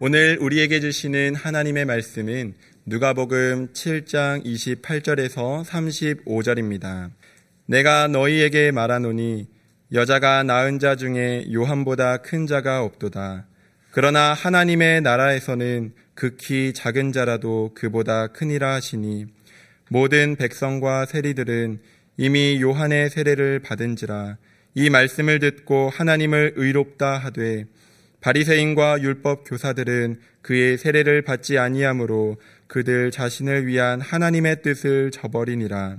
오늘 우리에게 주시는 하나님의 말씀은 누가복음 7장 28절에서 35절입니다. 내가 너희에게 말하노니 여자가 낳은 자 중에 요한보다 큰 자가 없도다. 그러나 하나님의 나라에서는 극히 작은 자라도 그보다 크니라 하시니 모든 백성과 세리들은 이미 요한의 세례를 받은지라 이 말씀을 듣고 하나님을 의롭다 하되 바리새인과 율법 교사들은 그의 세례를 받지 아니하므로 그들 자신을 위한 하나님의 뜻을 저버리니라.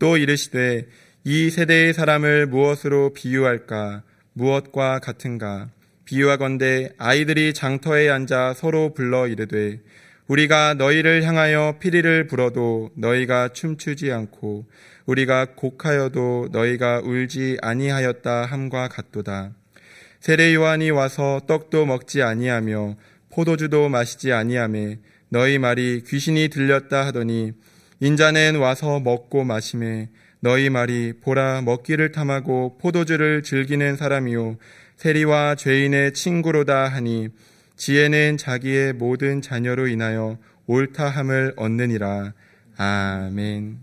또 이르시되 이 세대의 사람을 무엇으로 비유할까? 무엇과 같은가? 비유하건대 아이들이 장터에 앉아 서로 불러 이르되 우리가 너희를 향하여 피리를 불어도 너희가 춤추지 않고 우리가 곡하여도 너희가 울지 아니하였다 함과 같도다. 세례 요한이 와서 떡도 먹지 아니하며 포도주도 마시지 아니하매 너희 말이 귀신이 들렸다 하더니 인자는 와서 먹고 마시매 너희 말이 보라 먹기를 탐하고 포도주를 즐기는 사람이요 세리와 죄인의 친구로다 하니 지혜는 자기의 모든 자녀로 인하여 옳다함을 얻느니라 아멘.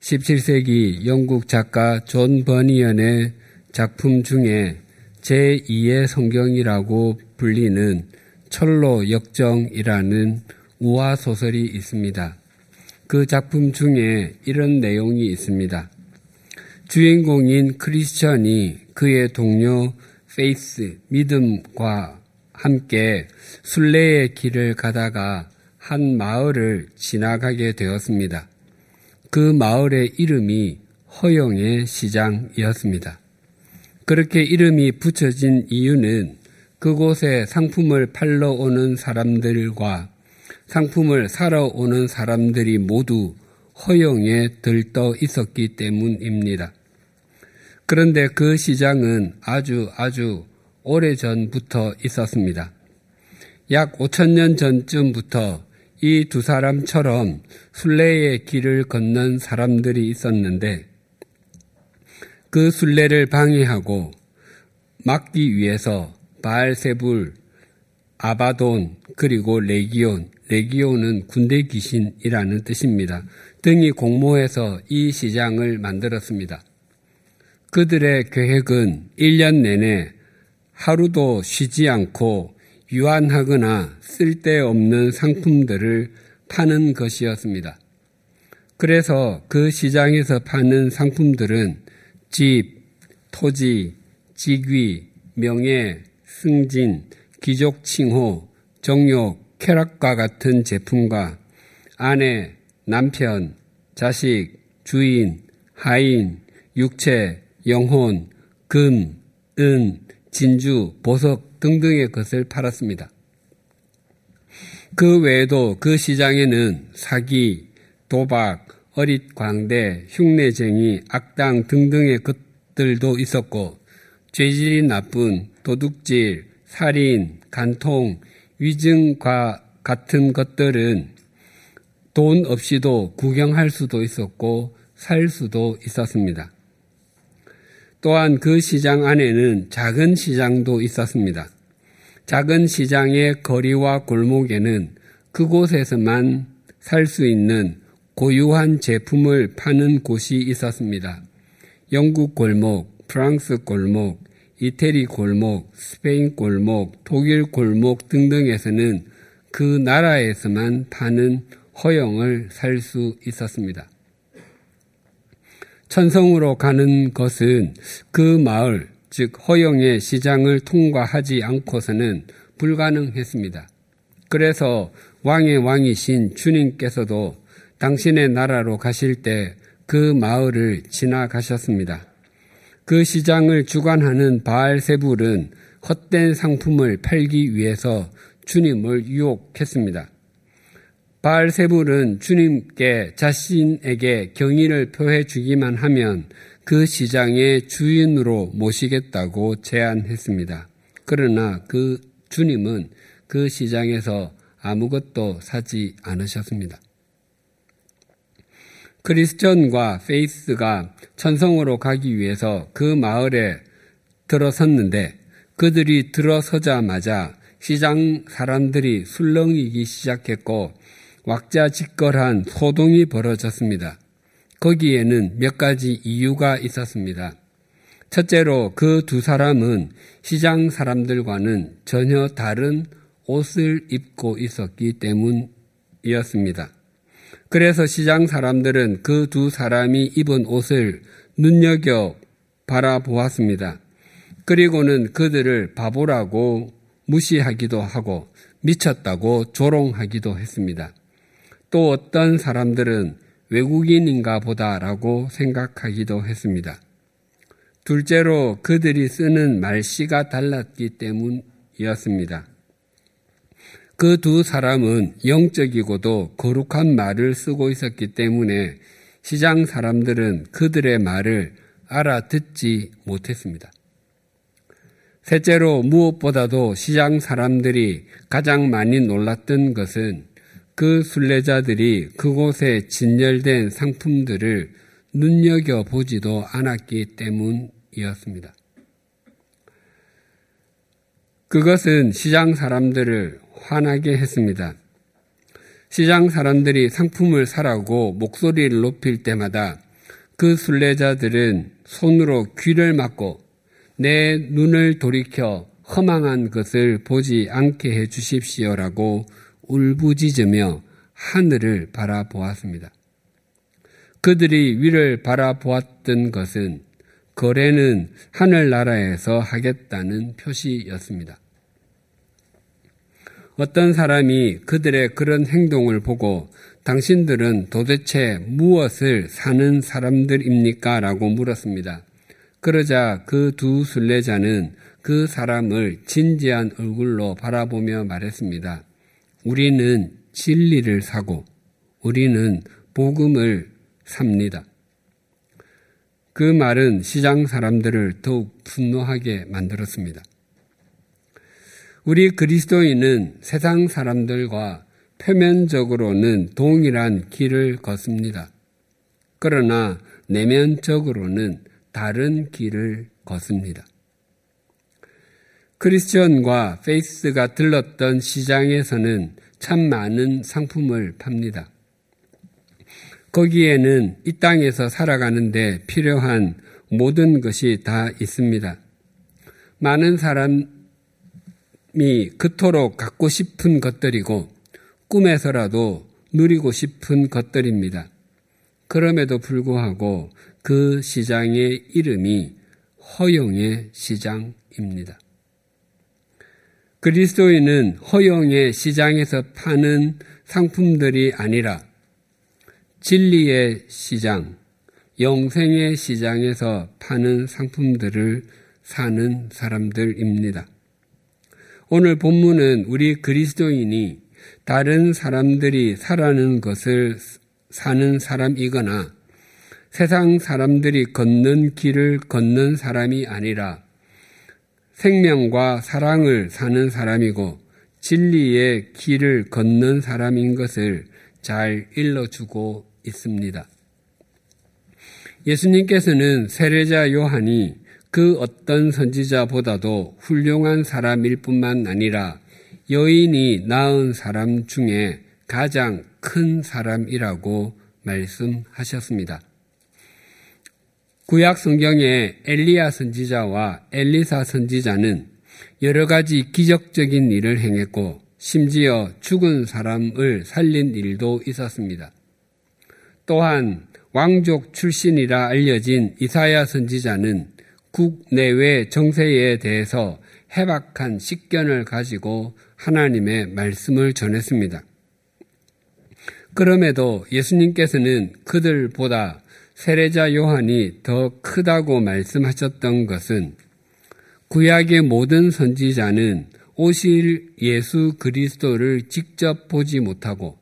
17세기 영국 작가 존 버니언의 작품 중에 제2의 성경이라고 불리는 천로 역정이라는 우화 소설이 있습니다. 그 작품 중에 이런 내용이 있습니다. 주인공인 크리스천이 그의 동료 페이스, 믿음과 함께 순례의 길을 가다가 한 마을을 지나가게 되었습니다. 그 마을의 이름이 허영의 시장이었습니다. 그렇게 이름이 붙여진 이유는 그곳에 상품을 팔러 오는 사람들과 상품을 사러 오는 사람들이 모두 허용에 들떠 있었기 때문입니다. 그런데 그 시장은 아주 아주 오래 전부터 있었습니다. 약 5천년 전쯤부터 이 두 사람처럼 순례의 길을 걷는 사람들이 있었는데 그 순례를 방해하고 막기 위해서 바알세불, 아바돈, 그리고 레기온, 레기온은 군대 귀신이라는 뜻입니다. 등이 공모해서 이 시장을 만들었습니다. 그들의 계획은 1년 내내 하루도 쉬지 않고 유한하거나 쓸데없는 상품들을 파는 것이었습니다. 그래서 그 시장에서 파는 상품들은 집, 토지, 직위, 명예, 승진, 귀족 칭호, 정욕, 쾌락과 같은 제품과 아내, 남편, 자식, 주인, 하인, 육체, 영혼, 금, 은, 진주, 보석 등등의 것을 팔았습니다. 그 외에도 그 시장에는 사기, 도박, 어릿 광대, 흉내쟁이, 악당 등등의 것들도 있었고 죄질이 나쁜 도둑질, 살인, 간통, 위증과 같은 것들은 돈 없이도 구경할 수도 있었고 살 수도 있었습니다. 또한 그 시장 안에는 작은 시장도 있었습니다. 작은 시장의 거리와 골목에는 그곳에서만 살 수 있는 고유한 제품을 파는 곳이 있었습니다. 영국 골목, 프랑스 골목, 이태리 골목, 스페인 골목, 독일 골목 등등에서는 그 나라에서만 파는 허영을 살 수 있었습니다. 천성으로 가는 것은 그 마을, 즉 허영의 시장을 통과하지 않고서는 불가능했습니다. 그래서 왕의 왕이신 주님께서도 당신의 나라로 가실 때 그 마을을 지나가셨습니다. 그 시장을 주관하는 바알세불은 헛된 상품을 팔기 위해서 주님을 유혹했습니다. 바알세불은 주님께 자신에게 경의를 표해 주기만 하면 그 시장의 주인으로 모시겠다고 제안했습니다. 그러나 그 주님은 그 시장에서 아무것도 사지 않으셨습니다. 크리스천과 페이스가 천성으로 가기 위해서 그 마을에 들어섰는데 그들이 들어서자마자 시장 사람들이 술렁이기 시작했고 왁자지껄한 소동이 벌어졌습니다. 거기에는 몇 가지 이유가 있었습니다. 첫째로 그 두 사람은 시장 사람들과는 전혀 다른 옷을 입고 있었기 때문이었습니다. 그래서 시장 사람들은 그 두 사람이 입은 옷을 눈여겨 바라보았습니다. 그리고는 그들을 바보라고 무시하기도 하고 미쳤다고 조롱하기도 했습니다. 또 어떤 사람들은 외국인인가 보다라고 생각하기도 했습니다. 둘째로 그들이 쓰는 말씨가 달랐기 때문이었습니다. 그 두 사람은 영적이고도 거룩한 말을 쓰고 있었기 때문에 시장 사람들은 그들의 말을 알아듣지 못했습니다. 셋째로 무엇보다도 시장 사람들이 가장 많이 놀랐던 것은 그 순례자들이 그곳에 진열된 상품들을 눈여겨보지도 않았기 때문이었습니다. 그것은 시장 사람들을 화나게 했습니다. 시장 사람들이 상품을 사라고 목소리를 높일 때마다 그 순례자들은 손으로 귀를 막고 내 눈을 돌이켜 허망한 것을 보지 않게 해 주십시오라고 울부짖으며 하늘을 바라보았습니다. 그들이 위를 바라보았던 것은 거래는 하늘나라에서 하겠다는 표시였습니다. 어떤 사람이 그들의 그런 행동을 보고 당신들은 도대체 무엇을 사는 사람들입니까? 라고 물었습니다. 그러자 그 두 순례자는 그 사람을 진지한 얼굴로 바라보며 말했습니다. 우리는 진리를 사고 우리는 복음을 삽니다. 그 말은 시장 사람들을 더욱 분노하게 만들었습니다. 우리 그리스도인은 세상 사람들과 표면적으로는 동일한 길을 걷습니다. 그러나 내면적으로는 다른 길을 걷습니다. 크리스천과 페이스가 들렀던 시장에서는 참 많은 상품을 팝니다. 거기에는 이 땅에서 살아가는데 필요한 모든 것이 다 있습니다. 많은 사람 이 그토록 갖고 싶은 것들이고 꿈에서라도 누리고 싶은 것들입니다. 그럼에도 불구하고 그 시장의 이름이 허용의 시장입니다. 그리스도인은 허용의 시장에서 파는 상품들이 아니라 진리의 시장, 영생의 시장에서 파는 상품들을 사는 사람들입니다. 오늘 본문은 우리 그리스도인이 다른 사람들이 사라는 것을 사는 사람이거나 세상 사람들이 걷는 길을 걷는 사람이 아니라 생명과 사랑을 사는 사람이고 진리의 길을 걷는 사람인 것을 잘 일러주고 있습니다. 예수님께서는 세례자 요한이 그 어떤 선지자보다도 훌륭한 사람일 뿐만 아니라 여인이 낳은 사람 중에 가장 큰 사람이라고 말씀하셨습니다. 구약 성경의 엘리야 선지자와 엘리사 선지자는 여러 가지 기적적인 일을 행했고 심지어 죽은 사람을 살린 일도 있었습니다. 또한 왕족 출신이라 알려진 이사야 선지자는 국내외 정세에 대해서 해박한 식견을 가지고 하나님의 말씀을 전했습니다. 그럼에도 예수님께서는 그들보다 세례자 요한이 더 크다고 말씀하셨던 것은 구약의 모든 선지자는 오실 예수 그리스도를 직접 보지 못하고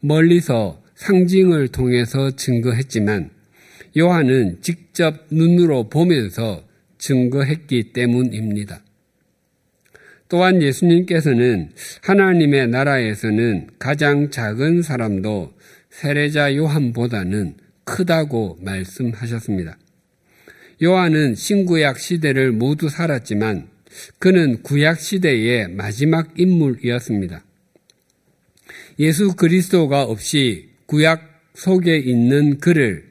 멀리서 상징을 통해서 증거했지만 요한은 직접 눈으로 보면서 증거했기 때문입니다. 또한 예수님께서는 하나님의 나라에서는 가장 작은 사람도 세례자 요한보다는 크다고 말씀하셨습니다. 요한은 신구약 시대를 모두 살았지만 그는 구약 시대의 마지막 인물이었습니다. 예수 그리스도가 없이 구약 속에 있는 그를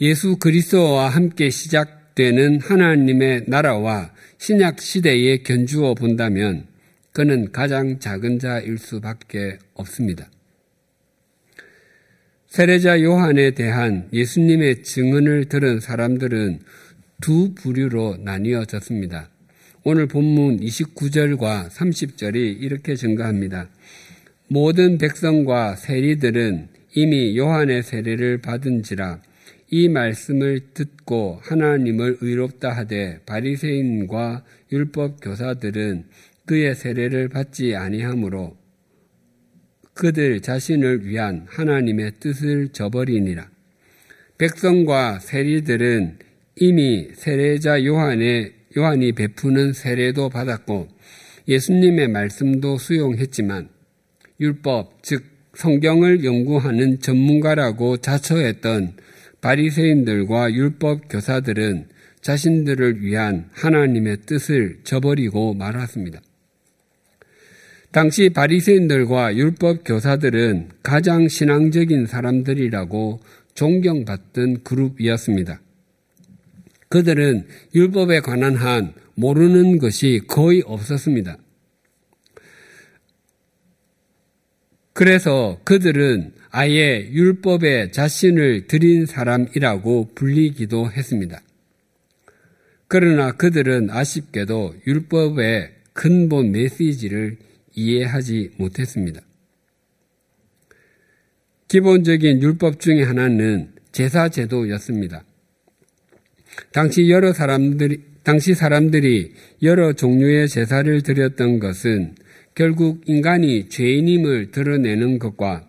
예수 그리스도와 함께 시작되는 하나님의 나라와 신약 시대에 견주어 본다면 그는 가장 작은 자일 수밖에 없습니다. 세례자 요한에 대한 예수님의 증언을 들은 사람들은 두 부류로 나뉘어졌습니다. 오늘 본문 29절과 30절이 이렇게 증가합니다. 모든 백성과 세리들은 이미 요한의 세례를 받은지라 이 말씀을 듣고 하나님을 의롭다 하되 바리새인과 율법 교사들은 그의 세례를 받지 아니하므로 그들 자신을 위한 하나님의 뜻을 저버리니라. 백성과 세리들은 이미 세례자 요한의 요한이 베푸는 세례도 받았고 예수님의 말씀도 수용했지만 율법 즉 성경을 연구하는 전문가라고 자처했던 바리새인들과 율법 교사들은 자신들을 위한 하나님의 뜻을 저버리고 말았습니다. 당시 바리새인들과 율법 교사들은 가장 신앙적인 사람들이라고 존경받던 그룹이었습니다. 그들은 율법에 관한 한 모르는 것이 거의 없었습니다. 그래서 그들은 아예 율법에 자신을 드린 사람이라고 불리기도 했습니다. 그러나 그들은 아쉽게도 율법의 근본 메시지를 이해하지 못했습니다. 기본적인 율법 중의 하나는 제사 제도였습니다. 당시 여러 사람들이 당시 사람들이 여러 종류의 제사를 드렸던 것은 결국 인간이 죄인임을 드러내는 것과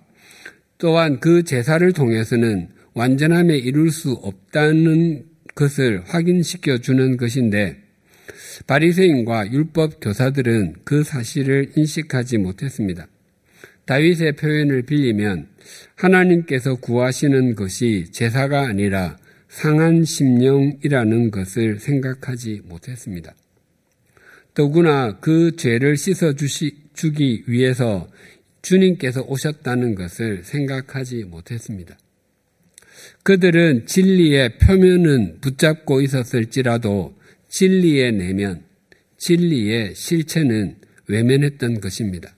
또한 그 제사를 통해서는 완전함에 이룰 수 없다는 것을 확인시켜 주는 것인데 바리새인과 율법 교사들은 그 사실을 인식하지 못했습니다. 다윗의 표현을 빌리면 하나님께서 구하시는 것이 제사가 아니라 상한 심령이라는 것을 생각하지 못했습니다. 더구나 그 죄를 씻어 주기 위해서 주님께서 오셨다는 것을 생각하지 못했습니다. 그들은 진리의 표면은 붙잡고 있었을지라도 진리의 내면, 진리의 실체는 외면했던 것입니다.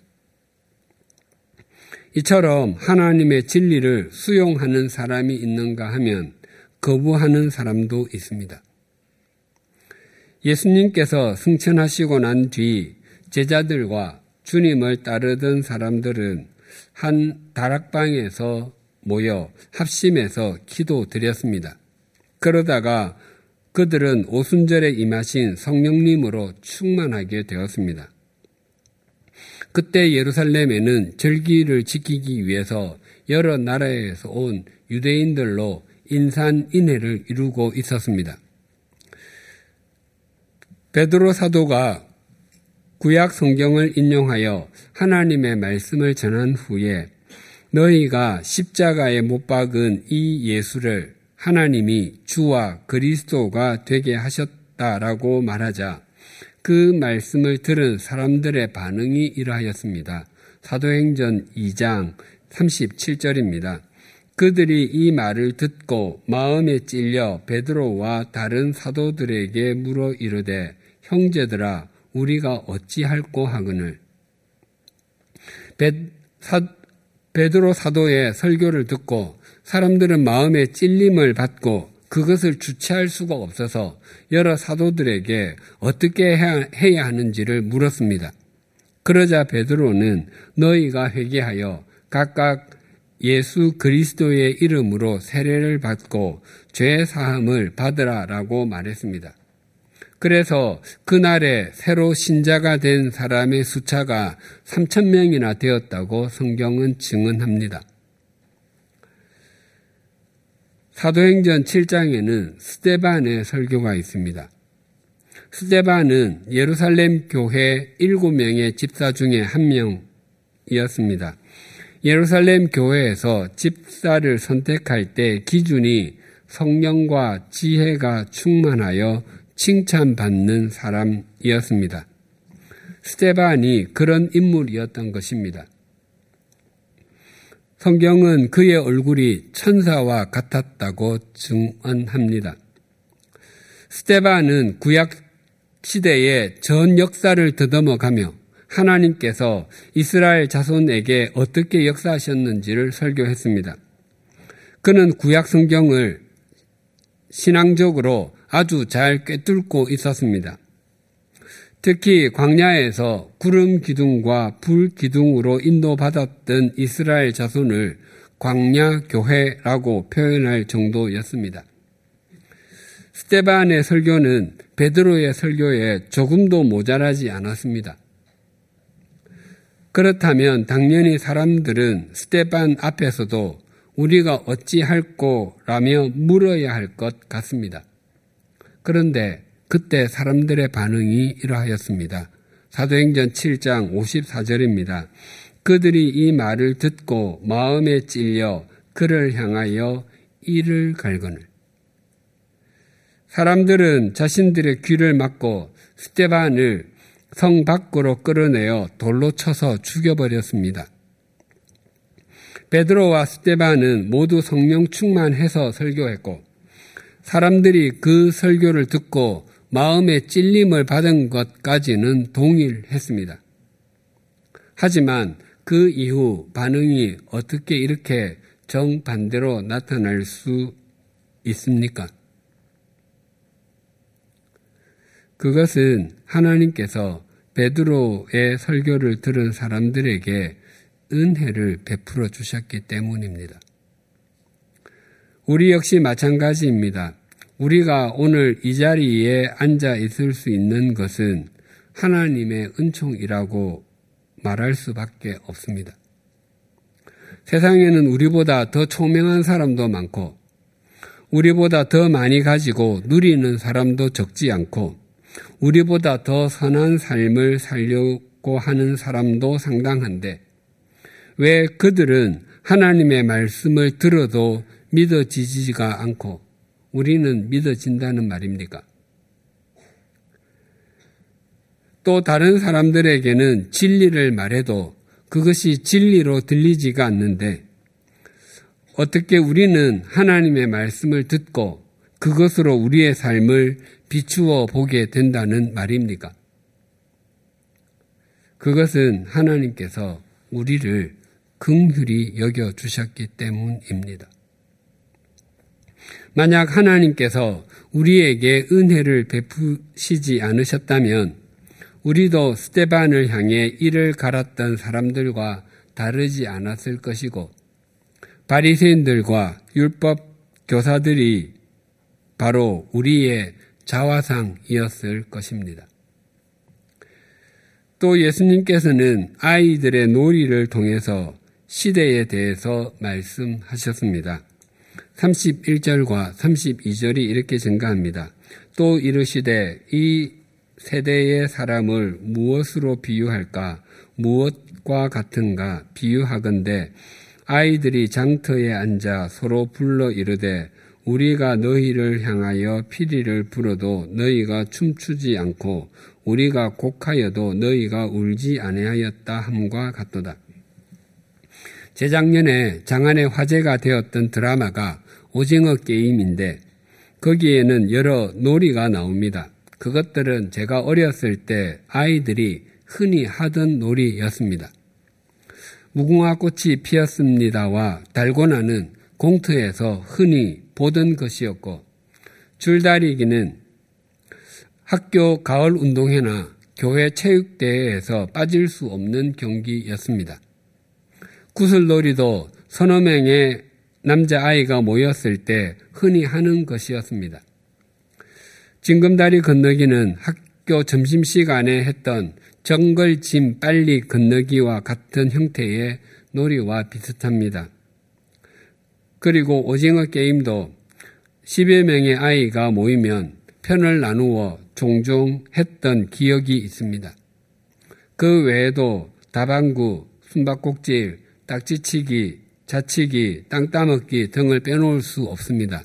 이처럼 하나님의 진리를 수용하는 사람이 있는가 하면 거부하는 사람도 있습니다. 예수님께서 승천하시고 난 뒤 제자들과 주님을 따르던 사람들은 한 다락방에서 모여 합심해서 기도 드렸습니다. 그러다가 그들은 오순절에 임하신 성령님으로 충만하게 되었습니다. 그때 예루살렘에는 절기를 지키기 위해서 여러 나라에서 온 유대인들로 인산인해를 이루고 있었습니다. 베드로 사도가 구약 성경을 인용하여 하나님의 말씀을 전한 후에 너희가 십자가에 못 박은 이 예수를 하나님이 주와 그리스도가 되게 하셨다라고 말하자 그 말씀을 들은 사람들의 반응이 이러하였습니다. 사도행전 2장 37절입니다. 그들이 이 말을 듣고 마음에 찔려 베드로와 다른 사도들에게 물어 이르되 형제들아 우리가 어찌할꼬 하거늘 베드로 사도의 설교를 듣고 사람들은 마음에 찔림을 받고 그것을 주체할 수가 없어서 여러 사도들에게 어떻게 해야 하는지를 물었습니다. 그러자 베드로는 너희가 회개하여 각각 예수 그리스도의 이름으로 세례를 받고 죄 사함을 받으라라고 말했습니다. 그래서 그날에 새로 신자가 된 사람의 숫자가 3천 명이나 되었다고 성경은 증언합니다. 사도행전 7장에는 스테반의 설교가 있습니다. 스테반은 예루살렘 교회 7명의 집사 중에 한 명이었습니다. 예루살렘 교회에서 집사를 선택할 때 기준이 성령과 지혜가 충만하여 칭찬받는 사람이었습니다. 스테반이 그런 인물이었던 것입니다. 성경은 그의 얼굴이 천사와 같았다고 증언합니다. 스테반은 구약 시대의 전 역사를 더듬어 가며 하나님께서 이스라엘 자손에게 어떻게 역사하셨는지를 설교했습니다. 그는 구약 성경을 신앙적으로 아주 잘 꿰뚫고 있었습니다. 특히 광야에서 구름 기둥과 불 기둥으로 인도받았던 이스라엘 자손을 광야 교회라고 표현할 정도였습니다. 스테반의 설교는 베드로의 설교에 조금도 모자라지 않았습니다. 그렇다면 당연히 사람들은 스테반 앞에서도 우리가 어찌할꼬라며 물어야 할 것 같습니다. 그런데 그때 사람들의 반응이 이러하였습니다. 사도행전 7장 54절입니다. 그들이 이 말을 듣고 마음에 찔려 그를 향하여 이를 갈거늘. 사람들은 자신들의 귀를 막고 스테반을 성 밖으로 끌어내어 돌로 쳐서 죽여버렸습니다. 베드로와 스테반은 모두 성령 충만해서 설교했고 사람들이 그 설교를 듣고 마음의 찔림을 받은 것까지는 동일했습니다. 하지만 그 이후 반응이 어떻게 이렇게 정반대로 나타날 수 있습니까? 그것은 하나님께서 베드로의 설교를 들은 사람들에게 은혜를 베풀어 주셨기 때문입니다. 우리 역시 마찬가지입니다. 우리가 오늘 이 자리에 앉아 있을 수 있는 것은 하나님의 은총이라고 말할 수밖에 없습니다. 세상에는 우리보다 더 총명한 사람도 많고, 우리보다 더 많이 가지고 누리는 사람도 적지 않고, 우리보다 더 선한 삶을 살려고 하는 사람도 상당한데, 왜 그들은 하나님의 말씀을 들어도 믿어지지가 않고 우리는 믿어진다는 말입니까? 또 다른 사람들에게는 진리를 말해도 그것이 진리로 들리지가 않는데 어떻게 우리는 하나님의 말씀을 듣고 그것으로 우리의 삶을 비추어 보게 된다는 말입니까? 그것은 하나님께서 우리를 긍휼히 여겨 주셨기 때문입니다. 만약 하나님께서 우리에게 은혜를 베푸시지 않으셨다면 우리도 스테반을 향해 이를 갈았던 사람들과 다르지 않았을 것이고 바리새인들과 율법 교사들이 바로 우리의 자화상이었을 것입니다. 또 예수님께서는 아이들의 놀이를 통해서 시대에 대해서 말씀하셨습니다. 31절과 32절이 이렇게 증가합니다. 또 이르시되 이 세대의 사람을 무엇으로 비유할까? 무엇과 같은가? 비유하건대 아이들이 장터에 앉아 서로 불러 이르되 우리가 너희를 향하여 피리를 불어도 너희가 춤추지 않고 우리가 곡하여도 너희가 울지 아니하였다 함과 같도다. 재작년에 장안의 화제가 되었던 드라마가 오징어 게임인데 거기에는 여러 놀이가 나옵니다. 그것들은 제가 어렸을 때 아이들이 흔히 하던 놀이였습니다. 무궁화 꽃이 피었습니다와 달고나는 공터에서 흔히 보던 것이었고 줄다리기는 학교 가을 운동회나 교회 체육대회에서 빠질 수 없는 경기였습니다. 구슬놀이도 서너 명의 남자아이가 모였을 때 흔히 하는 것이었습니다. 징금다리 건너기는 학교 점심시간에 했던 정글 짐 빨리 건너기와 같은 형태의 놀이와 비슷합니다. 그리고 오징어 게임도 10여 명의 아이가 모이면 편을 나누어 종종 했던 기억이 있습니다. 그 외에도 다방구, 숨바꼭질, 딱지치기, 자치기, 땅 따먹기 등을 빼놓을 수 없습니다.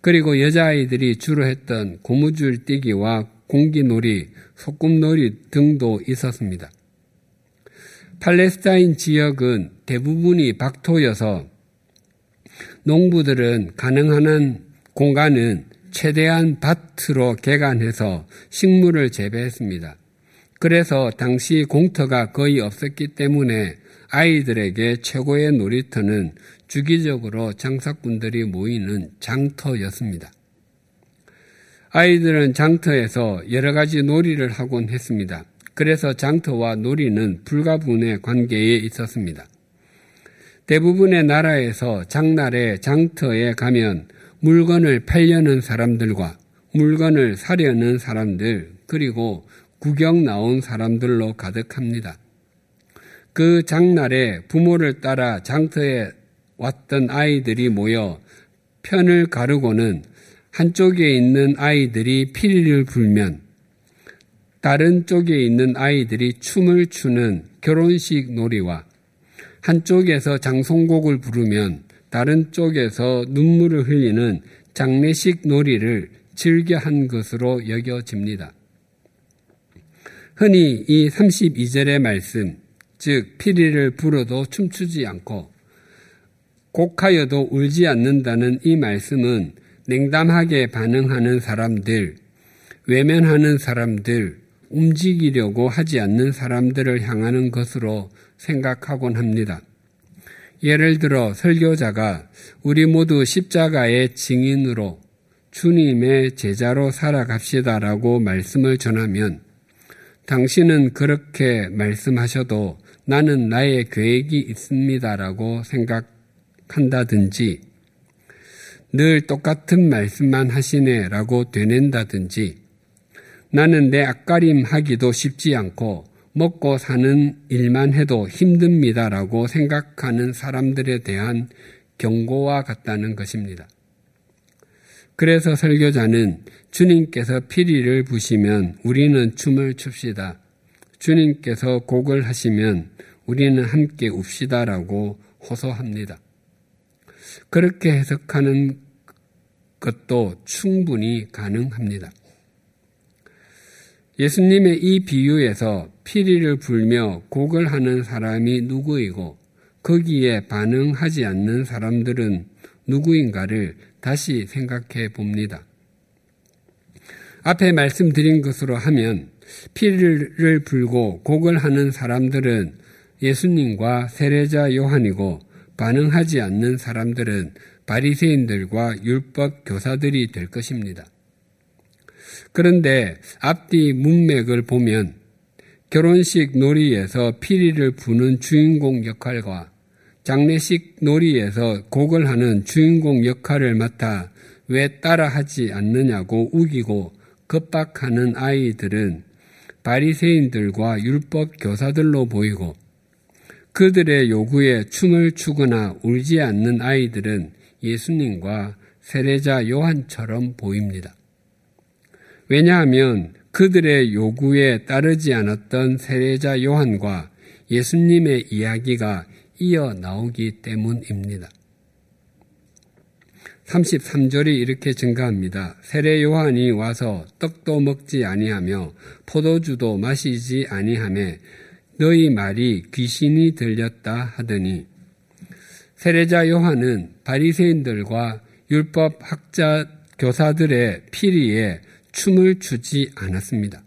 그리고 여자아이들이 주로 했던 고무줄 뛰기와 공기놀이, 소꿉놀이 등도 있었습니다. 팔레스타인 지역은 대부분이 박토여서 농부들은 가능한 한 공간은 최대한 밭으로 개간해서 식물을 재배했습니다. 그래서 당시 공터가 거의 없었기 때문에 아이들에게 최고의 놀이터는 주기적으로 장사꾼들이 모이는 장터였습니다. 아이들은 장터에서 여러 가지 놀이를 하곤 했습니다. 그래서 장터와 놀이는 불가분의 관계에 있었습니다. 대부분의 나라에서 장날에 장터에 가면 물건을 팔려는 사람들과 물건을 사려는 사람들, 그리고 구경 나온 사람들로 가득합니다. 그 장날에 부모를 따라 장터에 왔던 아이들이 모여 편을 가르고는 한쪽에 있는 아이들이 피리를 불면 다른 쪽에 있는 아이들이 춤을 추는 결혼식 놀이와 한쪽에서 장송곡을 부르면 다른 쪽에서 눈물을 흘리는 장례식 놀이를 즐겨 한 것으로 여겨집니다. 흔히 이 32절의 말씀, 즉, 피리를 불어도 춤추지 않고 곡하여도 울지 않는다는 이 말씀은 냉담하게 반응하는 사람들, 외면하는 사람들, 움직이려고 하지 않는 사람들을 향하는 것으로 생각하곤 합니다. 예를 들어 설교자가 우리 모두 십자가의 증인으로 주님의 제자로 살아갑시다라고 말씀을 전하면 당신은 그렇게 말씀하셔도 나는 나의 계획이 있습니다라고 생각한다든지 늘 똑같은 말씀만 하시네라고 되낸다든지 나는 내 앞가림 하기도 쉽지 않고 먹고 사는 일만 해도 힘듭니다라고 생각하는 사람들에 대한 경고와 같다는 것입니다. 그래서 설교자는 주님께서 피리를 부시면 우리는 춤을 춥시다. 주님께서 곡을 하시면 우리는 함께 웁시다라고 호소합니다. 그렇게 해석하는 것도 충분히 가능합니다. 예수님의 이 비유에서 피리를 불며 곡을 하는 사람이 누구이고 거기에 반응하지 않는 사람들은 누구인가를 다시 생각해 봅니다. 앞에 말씀드린 것으로 하면 피리를 불고 곡을 하는 사람들은 예수님과 세례자 요한이고 반응하지 않는 사람들은 바리새인들과 율법 교사들이 될 것입니다. 그런데 앞뒤 문맥을 보면 결혼식 놀이에서 피리를 부는 주인공 역할과 장례식 놀이에서 곡을 하는 주인공 역할을 맡아 왜 따라하지 않느냐고 우기고 겁박하는 아이들은 바리새인들과 율법 교사들로 보이고 그들의 요구에 춤을 추거나 울지 않는 아이들은 예수님과 세례자 요한처럼 보입니다. 왜냐하면 그들의 요구에 따르지 않았던 세례자 요한과 예수님의 이야기가 이어 나오기 때문입니다. 33절이 이렇게 증가합니다. 세례 요한이 와서 떡도 먹지 아니하며 포도주도 마시지 아니하며 너희 말이 귀신이 들렸다 하더니 세례자 요한은 바리새인들과 율법 학자 교사들의 피리에 춤을 추지 않았습니다.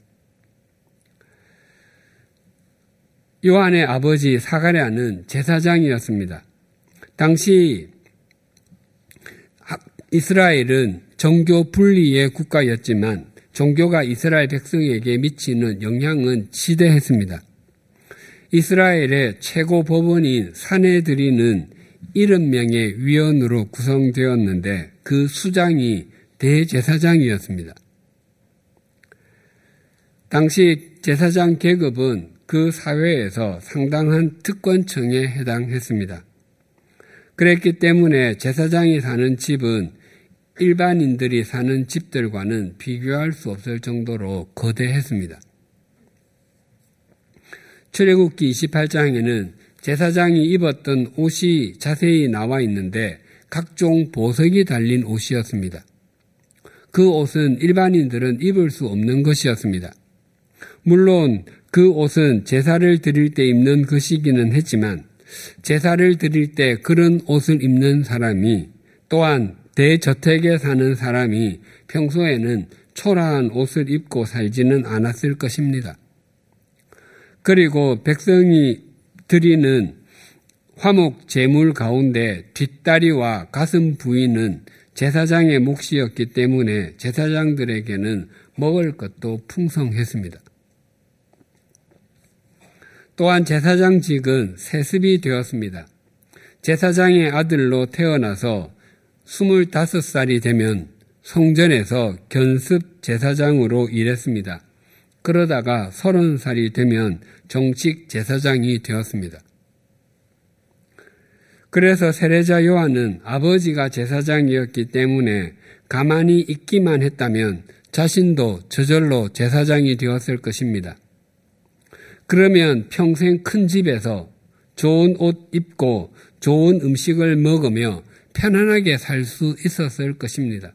요한의 아버지 사가랴는 제사장이었습니다. 당시 이스라엘은 종교 분리의 국가였지만 종교가 이스라엘 백성에게 미치는 영향은 지대했습니다. 이스라엘의 최고 법원인 사내들이는 70명의 위원으로 구성되었는데 그 수장이 대제사장이었습니다. 당시 제사장 계급은 그 사회에서 상당한 특권층에 해당했습니다. 그랬기 때문에 제사장이 사는 집은 일반인들이 사는 집들과는 비교할 수 없을 정도로 거대했습니다. 출애굽기 28장에는 제사장이 입었던 옷이 자세히 나와 있는데 각종 보석이 달린 옷이었습니다. 그 옷은 일반인들은 입을 수 없는 것이었습니다. 물론 그 옷은 제사를 드릴 때 입는 것이기는 했지만 제사를 드릴 때 그런 옷을 입는 사람이 또한 대저택에 사는 사람이 평소에는 초라한 옷을 입고 살지는 않았을 것입니다. 그리고 백성이 드리는 화목 제물 가운데 뒷다리와 가슴 부위는 제사장의 몫이었기 때문에 제사장들에게는 먹을 것도 풍성했습니다. 또한 제사장직은 세습이 되었습니다. 제사장의 아들로 태어나서 25살이 되면 성전에서 견습 제사장으로 일했습니다. 그러다가 30살이 되면 정식 제사장이 되었습니다. 그래서 세례자 요한은 아버지가 제사장이었기 때문에 가만히 있기만 했다면 자신도 저절로 제사장이 되었을 것입니다. 그러면 평생 큰 집에서 좋은 옷 입고 좋은 음식을 먹으며 편안하게 살 수 있었을 것입니다.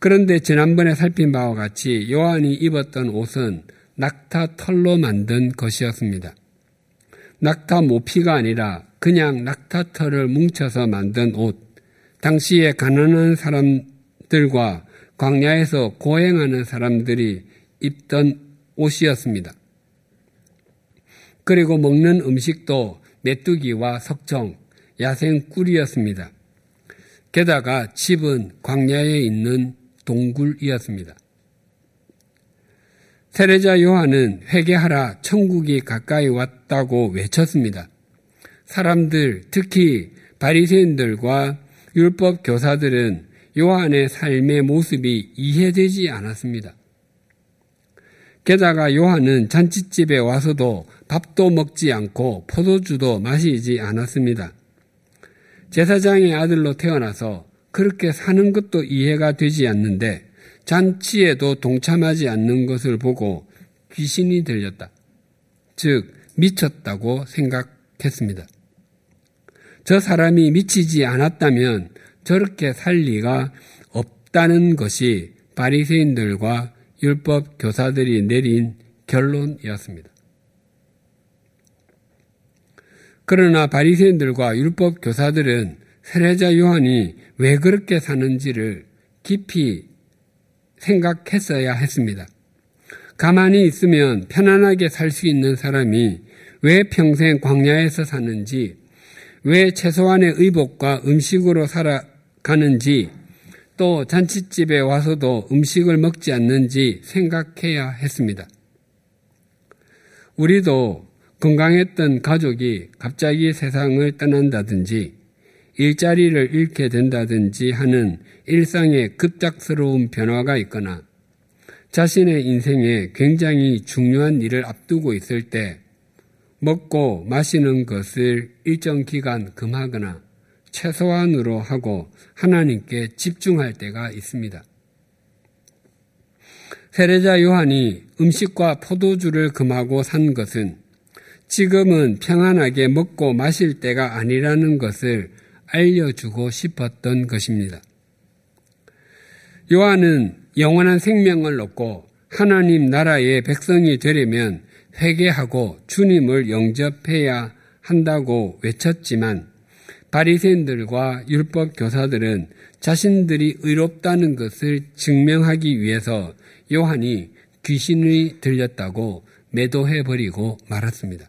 그런데 지난번에 살핀 바와 같이 요한이 입었던 옷은 낙타 털로 만든 것이었습니다. 낙타 모피가 아니라 그냥 낙타 털을 뭉쳐서 만든 옷. 당시에 가난한 사람들과 광야에서 고행하는 사람들이 입던 옷이었습니다. 그리고 먹는 음식도 메뚜기와 석정, 야생 꿀이었습니다. 게다가 집은 광야에 있는 동굴이었습니다. 세례자 요한은 회개하라 천국이 가까이 왔다고 외쳤습니다. 사람들 특히 바리새인들과 율법 교사들은 요한의 삶의 모습이 이해되지 않았습니다. 게다가 요한은 잔치집에 와서도 밥도 먹지 않고 포도주도 마시지 않았습니다. 제사장의 아들로 태어나서 그렇게 사는 것도 이해가 되지 않는데 잔치에도 동참하지 않는 것을 보고 귀신이 들렸다. 즉, 미쳤다고 생각했습니다. 저 사람이 미치지 않았다면 저렇게 살 리가 없다는 것이 바리새인들과 율법 교사들이 내린 결론이었습니다. 그러나 바리새인들과 율법 교사들은 세례자 요한이 왜 그렇게 사는지를 깊이 생각했어야 했습니다. 가만히 있으면 편안하게 살 수 있는 사람이 왜 평생 광야에서 사는지, 왜 최소한의 의복과 음식으로 살아가는지, 또 잔치집에 와서도 음식을 먹지 않는지 생각해야 했습니다. 우리도 건강했던 가족이 갑자기 세상을 떠난다든지 일자리를 잃게 된다든지 하는 일상의 급작스러운 변화가 있거나 자신의 인생에 굉장히 중요한 일을 앞두고 있을 때 먹고 마시는 것을 일정 기간 금하거나 최소한으로 하고 하나님께 집중할 때가 있습니다. 세례자 요한이 음식과 포도주를 금하고 산 것은 지금은 평안하게 먹고 마실 때가 아니라는 것을 알려주고 싶었던 것입니다. 요한은 영원한 생명을 얻고 하나님 나라의 백성이 되려면 회개하고 주님을 영접해야 한다고 외쳤지만 바리새인들과 율법 교사들은 자신들이 의롭다는 것을 증명하기 위해서 요한이 귀신이 들렸다고 매도해 버리고 말았습니다.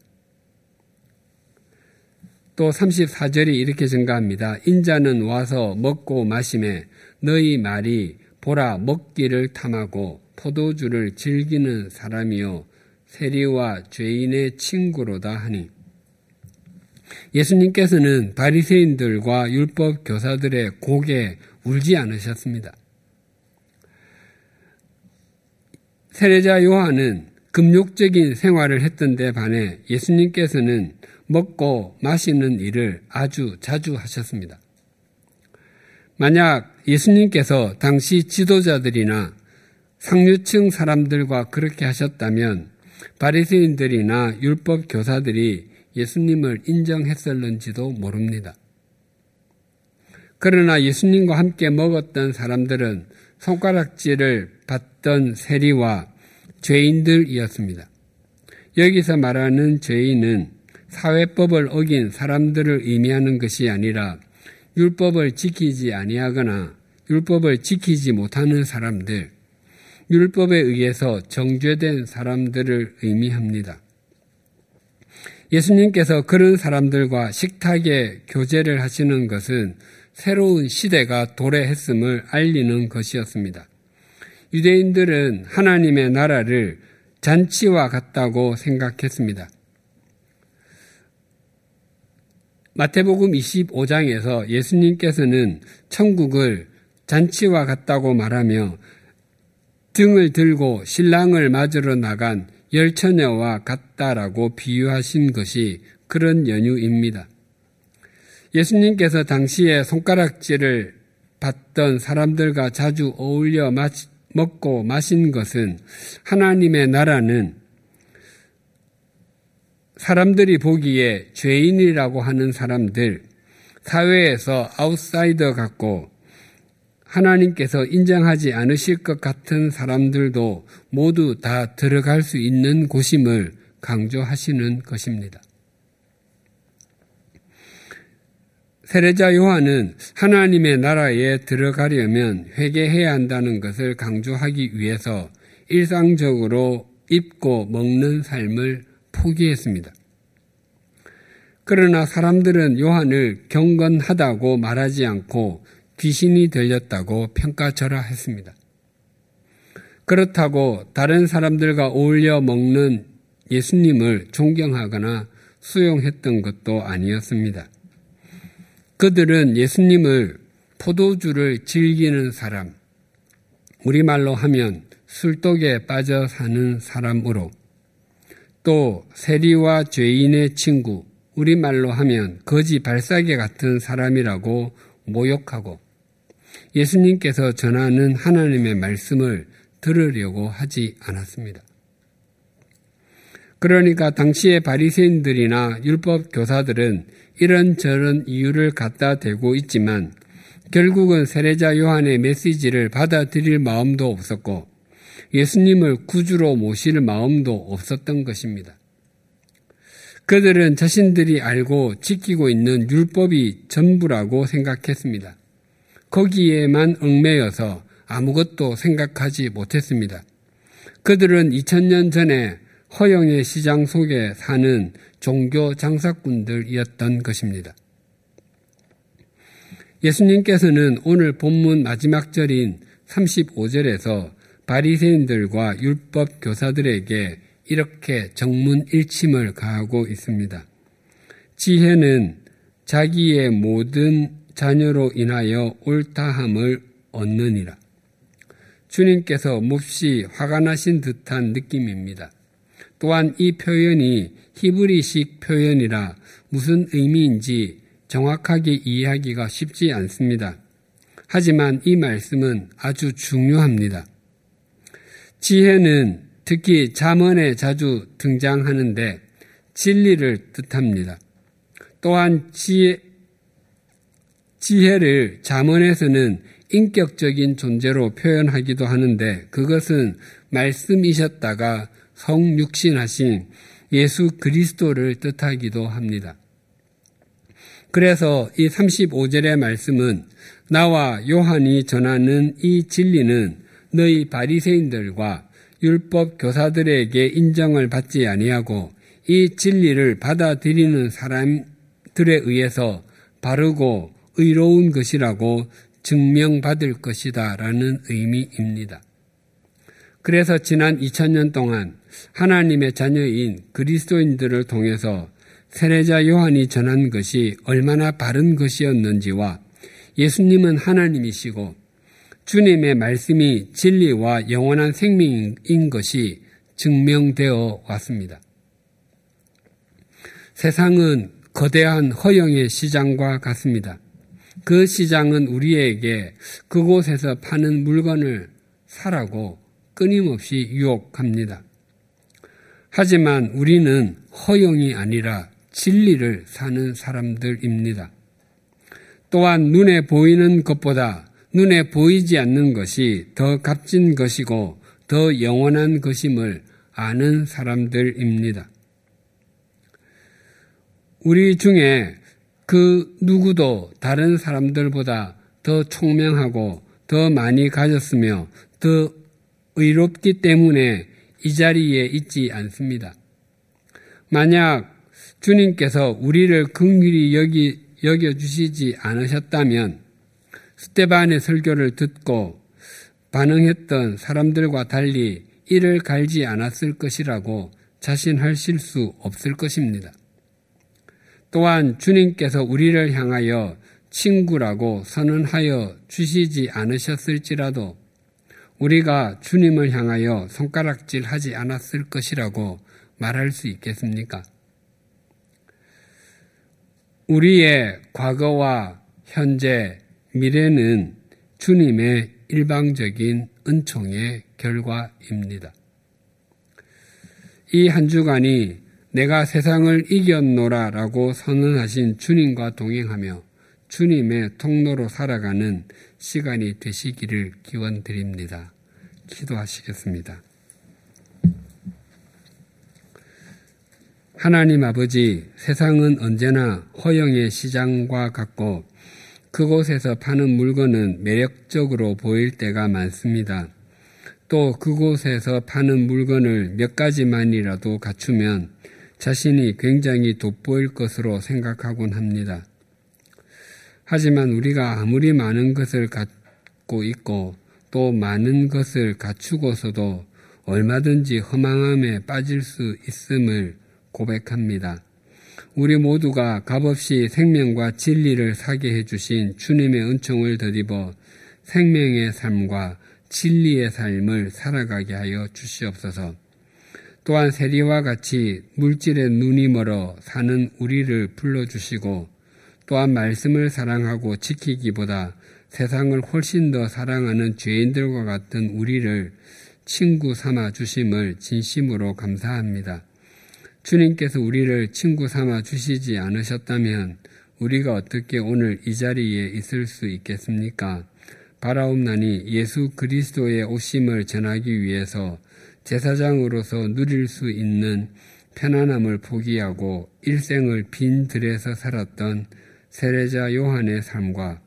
또 34절이 이렇게 증가합니다. 인자는 와서 먹고 마심에 너희 말이 보라 먹기를 탐하고 포도주를 즐기는 사람이요 세리와 죄인의 친구로다 하니 예수님께서는 바리새인들과 율법 교사들의 고개 울지 않으셨습니다. 세례자 요한은 금욕적인 생활을 했던 데 반해 예수님께서는 먹고 마시는 일을 아주 자주 하셨습니다. 만약 예수님께서 당시 지도자들이나 상류층 사람들과 그렇게 하셨다면 바리새인들이나 율법 교사들이 예수님을 인정했을는지도 모릅니다. 그러나 예수님과 함께 먹었던 사람들은 손가락질을 받던 세리와 죄인들이었습니다. 여기서 말하는 죄인은 사회법을 어긴 사람들을 의미하는 것이 아니라 율법을 지키지 아니하거나 율법을 지키지 못하는 사람들, 율법에 의해서 정죄된 사람들을 의미합니다. 예수님께서 그런 사람들과 식탁에 교제를 하시는 것은 새로운 시대가 도래했음을 알리는 것이었습니다. 유대인들은 하나님의 나라를 잔치와 같다고 생각했습니다. 마태복음 25장에서 예수님께서는 천국을 잔치와 같다고 말하며 등을 들고 신랑을 맞으러 나간 열처녀와 같다라고 비유하신 것이 그런 연유입니다. 예수님께서 당시에 손가락질을 받던 사람들과 자주 어울려 먹고 마신 것은 하나님의 나라는 사람들이 보기에 죄인이라고 하는 사람들, 사회에서 아웃사이더 같고 하나님께서 인정하지 않으실 것 같은 사람들도 모두 다 들어갈 수 있는 곳임을 강조하시는 것입니다. 세례자 요한은 하나님의 나라에 들어가려면 회개해야 한다는 것을 강조하기 위해서 일상적으로 입고 먹는 삶을 포기했습니다. 그러나 사람들은 요한을 경건하다고 말하지 않고 귀신이 들렸다고 평가절하했습니다. 그렇다고 다른 사람들과 어울려 먹는 예수님을 존경하거나 수용했던 것도 아니었습니다. 그들은 예수님을 포도주를 즐기는 사람, 우리말로 하면 술독에 빠져 사는 사람으로 또 세리와 죄인의 친구, 우리말로 하면 거지 발사계 같은 사람이라고 모욕하고 예수님께서 전하는 하나님의 말씀을 들으려고 하지 않았습니다. 그러니까 당시의 바리새인들이나 율법 교사들은 이런저런 이유를 갖다 대고 있지만 결국은 세례자 요한의 메시지를 받아들일 마음도 없었고 예수님을 구주로 모실 마음도 없었던 것입니다. 그들은 자신들이 알고 지키고 있는 율법이 전부라고 생각했습니다. 거기에만 얽매여서 아무것도 생각하지 못했습니다. 그들은 2000년 전에 허영의 시장 속에 사는 종교 장사꾼들이었던 것입니다. 예수님께서는 오늘 본문 마지막 절인 35절에서 바리새인들과 율법 교사들에게 이렇게 정문일침을 가하고 있습니다. 지혜는 자기의 모든 자녀로 인하여 옳다함을 얻느니라. 주님께서 몹시 화가 나신 듯한 느낌입니다. 또한 이 표현이 히브리식 표현이라 무슨 의미인지 정확하게 이해하기가 쉽지 않습니다. 하지만 이 말씀은 아주 중요합니다. 지혜는 특히 잠언에 자주 등장하는데 진리를 뜻합니다. 또한 지혜, 지혜를 잠언에서는 인격적인 존재로 표현하기도 하는데 그것은 말씀이셨다가 성육신하신 예수 그리스도를 뜻하기도 합니다. 그래서 이 35절의 말씀은 나와 요한이 전하는 이 진리는 너희 바리새인들과 율법 교사들에게 인정을 받지 아니하고 이 진리를 받아들이는 사람들에 의해서 바르고 의로운 것이라고 증명받을 것이다 라는 의미입니다. 그래서 지난 2000년 동안 하나님의 자녀인 그리스도인들을 통해서 세례자 요한이 전한 것이 얼마나 바른 것이었는지와 예수님은 하나님이시고 주님의 말씀이 진리와 영원한 생명인 것이 증명되어 왔습니다. 세상은 거대한 허영의 시장과 같습니다. 그 시장은 우리에게 그곳에서 파는 물건을 사라고 끊임없이 유혹합니다. 하지만 우리는 허영이 아니라 진리를 사는 사람들입니다. 또한 눈에 보이는 것보다 눈에 보이지 않는 것이 더 값진 것이고 더 영원한 것임을 아는 사람들입니다. 우리 중에 그 누구도 다른 사람들보다 더 총명하고 더 많이 가졌으며 더 의롭기 때문에 이 자리에 있지 않습니다. 만약 주님께서 우리를 긍휼히 여기, 여겨 주시지 않으셨다면 스테반의 설교를 듣고 반응했던 사람들과 달리 이를 갈지 않았을 것이라고 자신하실 수 없을 것입니다. 또한 주님께서 우리를 향하여 친구라고 선언하여 주시지 않으셨을지라도 우리가 주님을 향하여 손가락질 하지 않았을 것이라고 말할 수 있겠습니까? 우리의 과거와 현재, 미래는 주님의 일방적인 은총의 결과입니다. 이 한 주간이 내가 세상을 이겼노라 라고 선언하신 주님과 동행하며 주님의 통로로 살아가는 시간이 되시기를 기원드립니다. 기도하시겠습니다. 하나님 아버지, 세상은 언제나 허영의 시장과 같고 그곳에서 파는 물건은 매력적으로 보일 때가 많습니다. 또 그곳에서 파는 물건을 몇 가지만이라도 갖추면 자신이 굉장히 돋보일 것으로 생각하곤 합니다. 하지만 우리가 아무리 많은 것을 갖고 있고 또 많은 것을 갖추고서도 얼마든지 허망함에 빠질 수 있음을 고백합니다. 우리 모두가 값없이 생명과 진리를 사게 해주신 주님의 은총을 더입어 생명의 삶과 진리의 삶을 살아가게 하여 주시옵소서. 또한 세리와 같이 물질에 눈이 멀어 사는 우리를 불러주시고 또한 말씀을 사랑하고 지키기보다 세상을 훨씬 더 사랑하는 죄인들과 같은 우리를 친구 삼아 주심을 진심으로 감사합니다. 주님께서 우리를 친구 삼아 주시지 않으셨다면 우리가 어떻게 오늘 이 자리에 있을 수 있겠습니까? 바라옵나니 예수 그리스도의 오심을 전하기 위해서 제사장으로서 누릴 수 있는 편안함을 포기하고 일생을 빈 들에서 살았던 세례자 요한의 삶과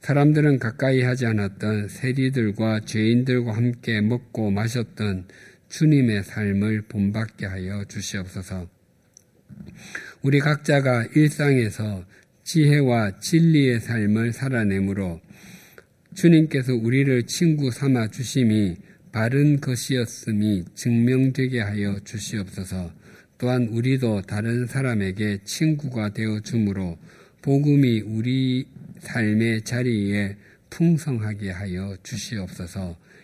사람들은 가까이 하지 않았던 세리들과 죄인들과 함께 먹고 마셨던 주님의 삶을 본받게 하여 주시옵소서. 우리 각자가 일상에서 지혜와 진리의 삶을 살아내므로 주님께서 우리를 친구 삼아 주심이 바른 것이었음이 증명되게 하여 주시옵소서. 또한 우리도 다른 사람에게 친구가 되어 주므로 복음이 우리 삶의 자리에 풍성하게 하여 주시옵소서.